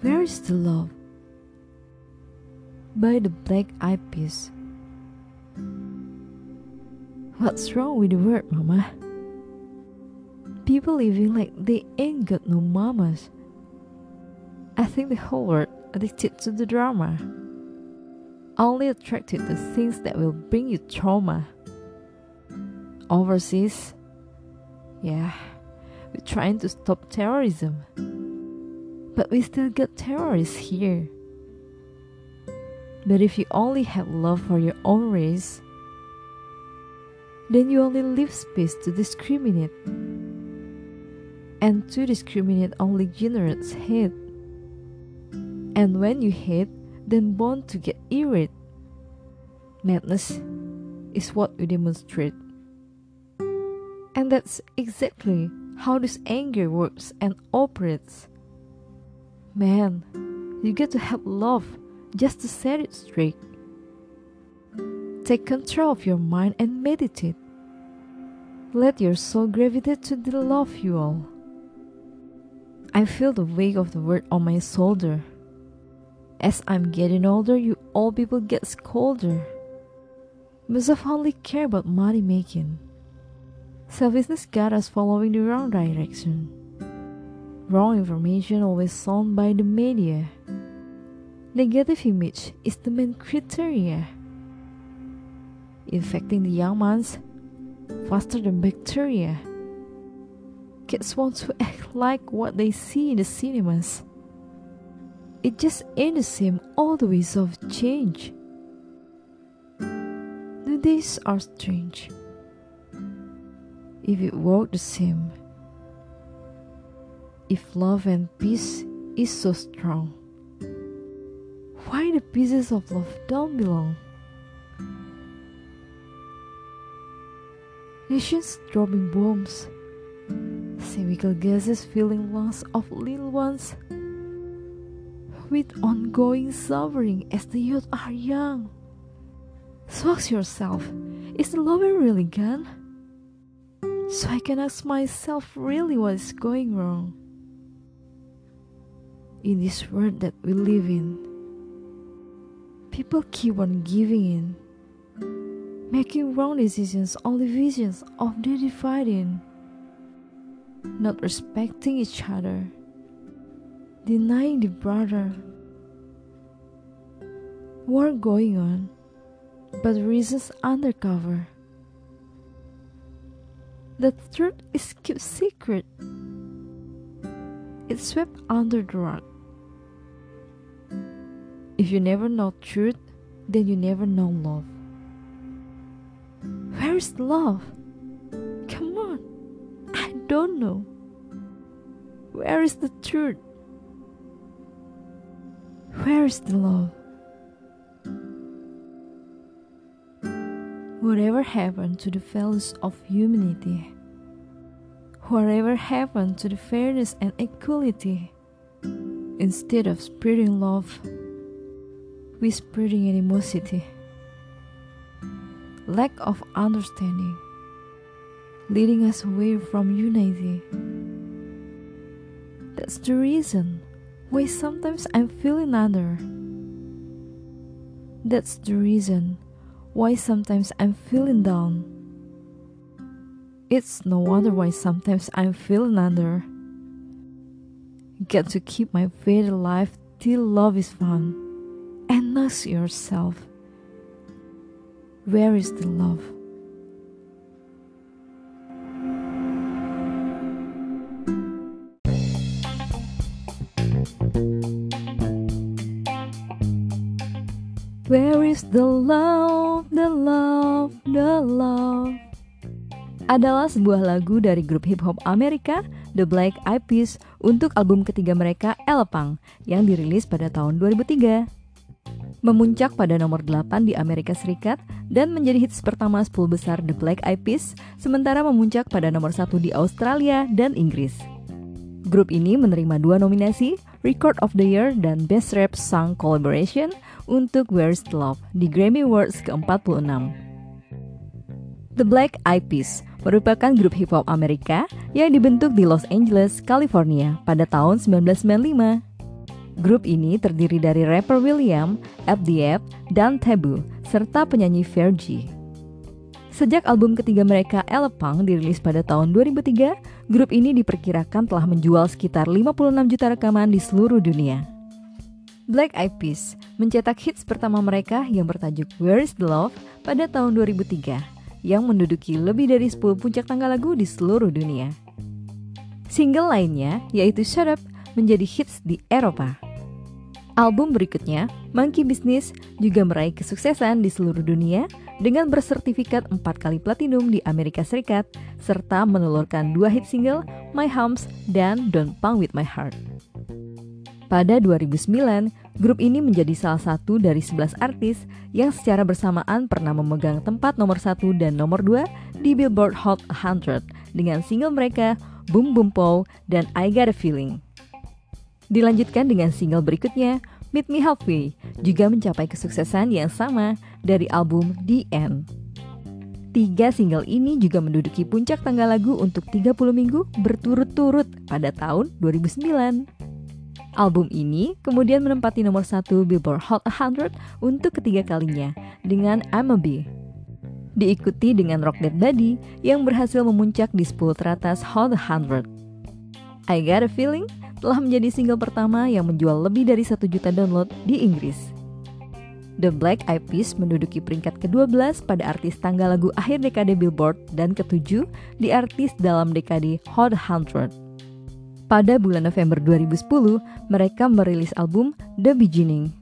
Where is the love? By the Black Eyed Peas. What's wrong with the world, Mama? People living like they ain't got no mamas. I think the whole world addicted to the drama. Only attracted to things that will bring you trauma. Overseas, yeah, we're trying to stop terrorism. But we still got terrorists here. But if you only have love for your own race, then you only leave space to discriminate. And to discriminate only generates hate. And when you hate, then born to get irate. Madness is what we demonstrate. And that's exactly how this anger works and operates. Man, you get to have love just to set it straight. Take control of your mind and meditate. Let your soul gravitate to the love you all. I feel the weight of the word on my shoulder. As I'm getting older, you all people get colder. Must have only care about money making. Selfishness got us following the wrong direction. Wrong information always sold by the media. Negative image is the main criteria. Infecting the young ones faster than bacteria. Kids want to act like what they see in the cinemas. It just ain't the same all the ways of change. The days are strange. If it worked the same, if love and peace is so strong, why the pieces of love don't belong? Nations dropping bombs, chemical gases filling lungs of little ones, with ongoing suffering as the youth are young. So ask yourself, is the love really gone? So I can ask myself really what is going wrong in this world that we live in. People keep on giving in making wrong decisions on the visions of their dividing, not respecting each other, denying the brother. War going on, but reasons undercover. The truth is kept secret. It's swept under the rug. If you never know truth, then you never know love. Where's love? Come on, I don't know. Where is the truth? Where is the love? Whatever happened to the values of humanity? Whatever happened to the fairness and equality? Instead of spreading love, we spreading animosity lack of understanding, leading us away from unity. That's the reason why sometimes I'm feeling under. That's the reason why sometimes I'm feeling down. It's no wonder why sometimes I'm feeling under. Get to keep my faith alive till love is found, and ask yourself where is the love? Where is the love, the love, the love? Adalah sebuah lagu dari grup hip hop Amerika, The Black Eyed Peas, untuk album ketiga mereka, Elepang, yang dirilis pada tahun 2003 memuncak pada nomor 8 di Amerika Serikat dan menjadi hits pertama 10 besar The Black Eyed Peas, sementara memuncak pada nomor 1 di Australia dan Inggris. Grup ini menerima dua nominasi, Record of the Year dan Best Rap Song Collaboration untuk Where's the Love di Grammy Awards ke-46. The Black Eyed Peas merupakan grup hip hop Amerika yang dibentuk di Los Angeles, California pada tahun 1995. Grup ini terdiri dari rapper William, FDF, dan Taboo, serta penyanyi Fergie. Sejak album ketiga mereka, Elepang, dirilis pada tahun 2003, grup ini diperkirakan telah menjual sekitar 56 juta rekaman di seluruh dunia. Black Eyed Peas mencetak hits pertama mereka yang bertajuk Where is the Love pada tahun 2003, yang menduduki lebih dari 10 puncak tangga lagu di seluruh dunia. Single lainnya, yaitu Shut Up, menjadi hits di Eropa. Album berikutnya, Monkey Business, juga meraih kesuksesan di seluruh dunia dengan bersertifikat 4 kali platinum di Amerika Serikat, serta menelurkan dua hit single, My Hums dan Don't Punk With My Heart. Pada 2009, grup ini menjadi salah satu dari 11 artis yang secara bersamaan pernah memegang tempat nomor 1 dan nomor 2 di Billboard Hot 100 dengan single mereka Boom Boom Pow dan I Got A Feeling. Dilanjutkan dengan single berikutnya, Meet Me Halfway, juga mencapai kesuksesan yang sama dari album The End. Tiga single ini juga menduduki puncak tangga lagu untuk 30 minggu berturut-turut pada tahun 2009. Album ini kemudian menempati nomor satu Billboard Hot 100 untuk ketiga kalinya dengan I'm a Bee. Diikuti dengan Rock Dead Body yang berhasil memuncak di 10 teratas Hot 100. I Got a Feeling telah menjadi single pertama yang menjual lebih dari 1 juta download di Inggris. The Black Eyed Peas menduduki peringkat ke-12 pada artis tangga lagu akhir dekade Billboard dan ke-7 di artis dalam dekade Hot 100. Pada bulan November 2010, mereka merilis album The Beginning.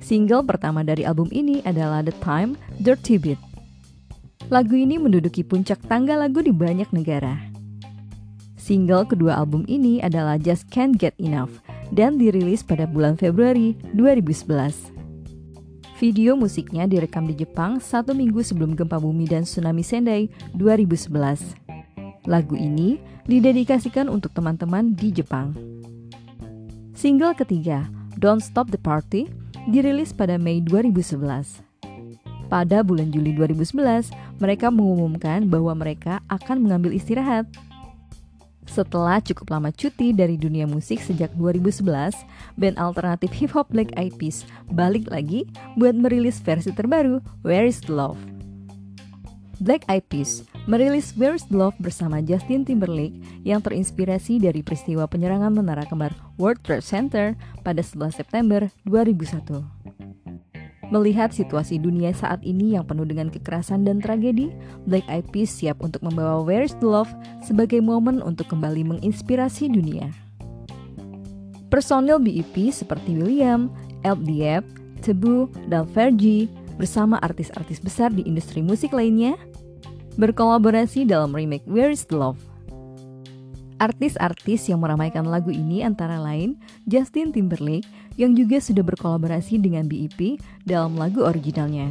Single pertama dari album ini adalah The Time, Dirty Beat. Lagu ini menduduki puncak tangga lagu di banyak negara. Single kedua album ini adalah Just Can't Get Enough dan dirilis pada bulan Februari 2011. Video musiknya direkam di Jepang satu minggu sebelum gempa bumi dan tsunami Sendai 2011. Lagu ini didedikasikan untuk teman-teman di Jepang. Single ketiga, Don't Stop the Party, dirilis pada Mei 2011. Pada bulan Juli 2011, mereka mengumumkan bahwa mereka akan mengambil istirahat setelah cukup lama cuti dari dunia musik sejak 2011, band alternatif hip hop Black Eyed Peas balik lagi buat merilis versi terbaru Where Is the Love. Black Eyed Peas merilis Where Is the Love bersama Justin Timberlake yang terinspirasi dari peristiwa penyerangan menara kembar World Trade Center pada 11 September 2001. Melihat situasi dunia saat ini yang penuh dengan kekerasan dan tragedi, Black Eyed Peas siap untuk membawa Where's the Love sebagai momen untuk kembali menginspirasi dunia. Personil BEP seperti William, LDF, Tebu, dan Fergie bersama artis-artis besar di industri musik lainnya berkolaborasi dalam remake Where's the Love. Artis-artis yang meramaikan lagu ini antara lain Justin Timberlake yang juga sudah berkolaborasi dengan BEP dalam lagu originalnya.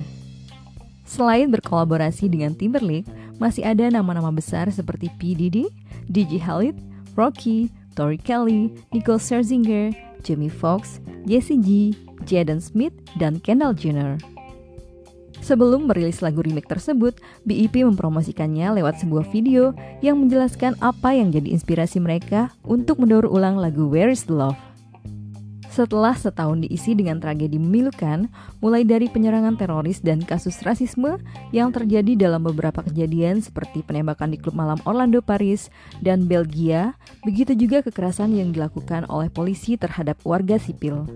Selain berkolaborasi dengan Timberlake, masih ada nama-nama besar seperti P. Diddy, DJ Khaled, Rocky, Tori Kelly, Nicole Scherzinger, Jamie Foxx, Jessie J, Jaden Smith, dan Kendall Jenner. Sebelum merilis lagu remake tersebut, BIP mempromosikannya lewat sebuah video yang menjelaskan apa yang jadi inspirasi mereka untuk mendaur ulang lagu Where is the Love. Setelah setahun diisi dengan tragedi memilukan, mulai dari penyerangan teroris dan kasus rasisme yang terjadi dalam beberapa kejadian seperti penembakan di klub malam Orlando Paris dan Belgia, begitu juga kekerasan yang dilakukan oleh polisi terhadap warga sipil.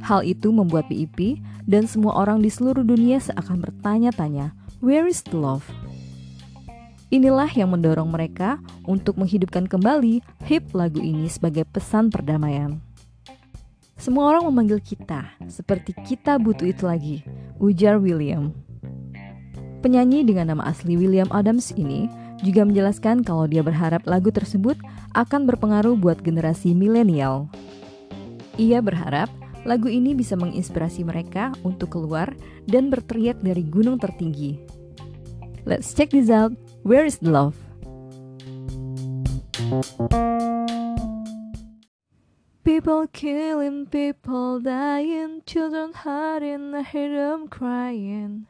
Hal itu membuat BIP dan semua orang di seluruh dunia seakan bertanya-tanya, where is the love? Inilah yang mendorong mereka untuk menghidupkan kembali hip lagu ini sebagai pesan perdamaian. Semua orang memanggil kita, seperti kita butuh itu lagi, ujar William. Penyanyi dengan nama asli William Adams ini juga menjelaskan kalau dia berharap lagu tersebut akan berpengaruh buat generasi milenial. Ia berharap Lagu ini bisa menginspirasi mereka untuk keluar dan berteriak dari gunung tertinggi. Let's check this out. Where is the love? People killing, people dying, children hurting, I hear them crying.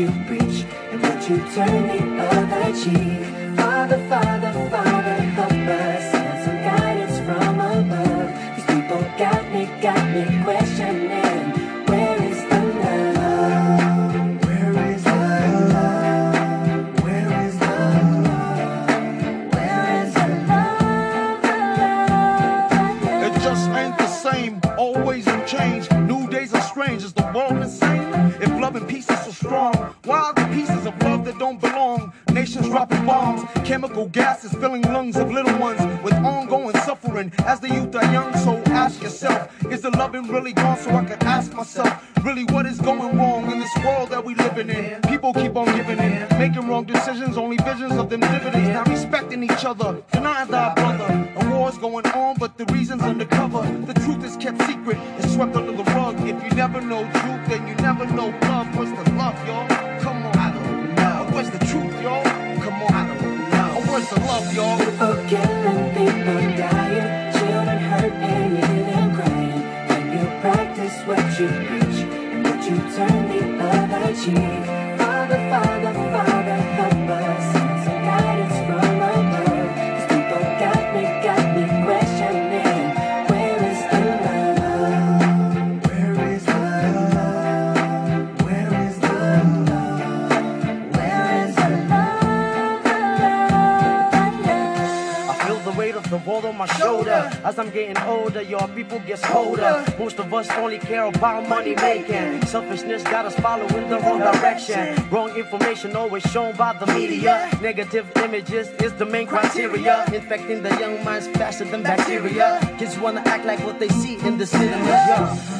you preach, and what you turn the other cheek. Father, Father, Father, help us. The loving really gone? So I can ask myself, really what is going wrong in this world that we living in? People keep on giving in, making wrong decisions, only visions of them dividends. Not respecting each other, denying thy brother. A war's going on, but the reason's undercover. The truth is kept secret, it's swept under the rug. If you never know truth, then you never know love. What's the love, y'all? Come on, I don't know. What's the truth, y'all? Come on, I don't know. Where's the love, y'all? People killing, people dying, you preach, and what you turn the other cheek. Father, Father, Father, help us. Some guidance from above. People got me, got me questioning. Where is the love? Where is the love? Where is the love? Where is the love? The love, the love? I feel the weight of the world on my shoulder. As I'm getting older, your people get colder. Most of us only care about money making. Selfishness got us following the wrong direction. Wrong information always shown by the media. Negative images is the main criteria. Infecting the young minds faster than bacteria. Kids wanna act like what they see in the cinema. Yeah.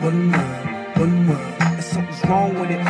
One world, one world. And something's wrong with it.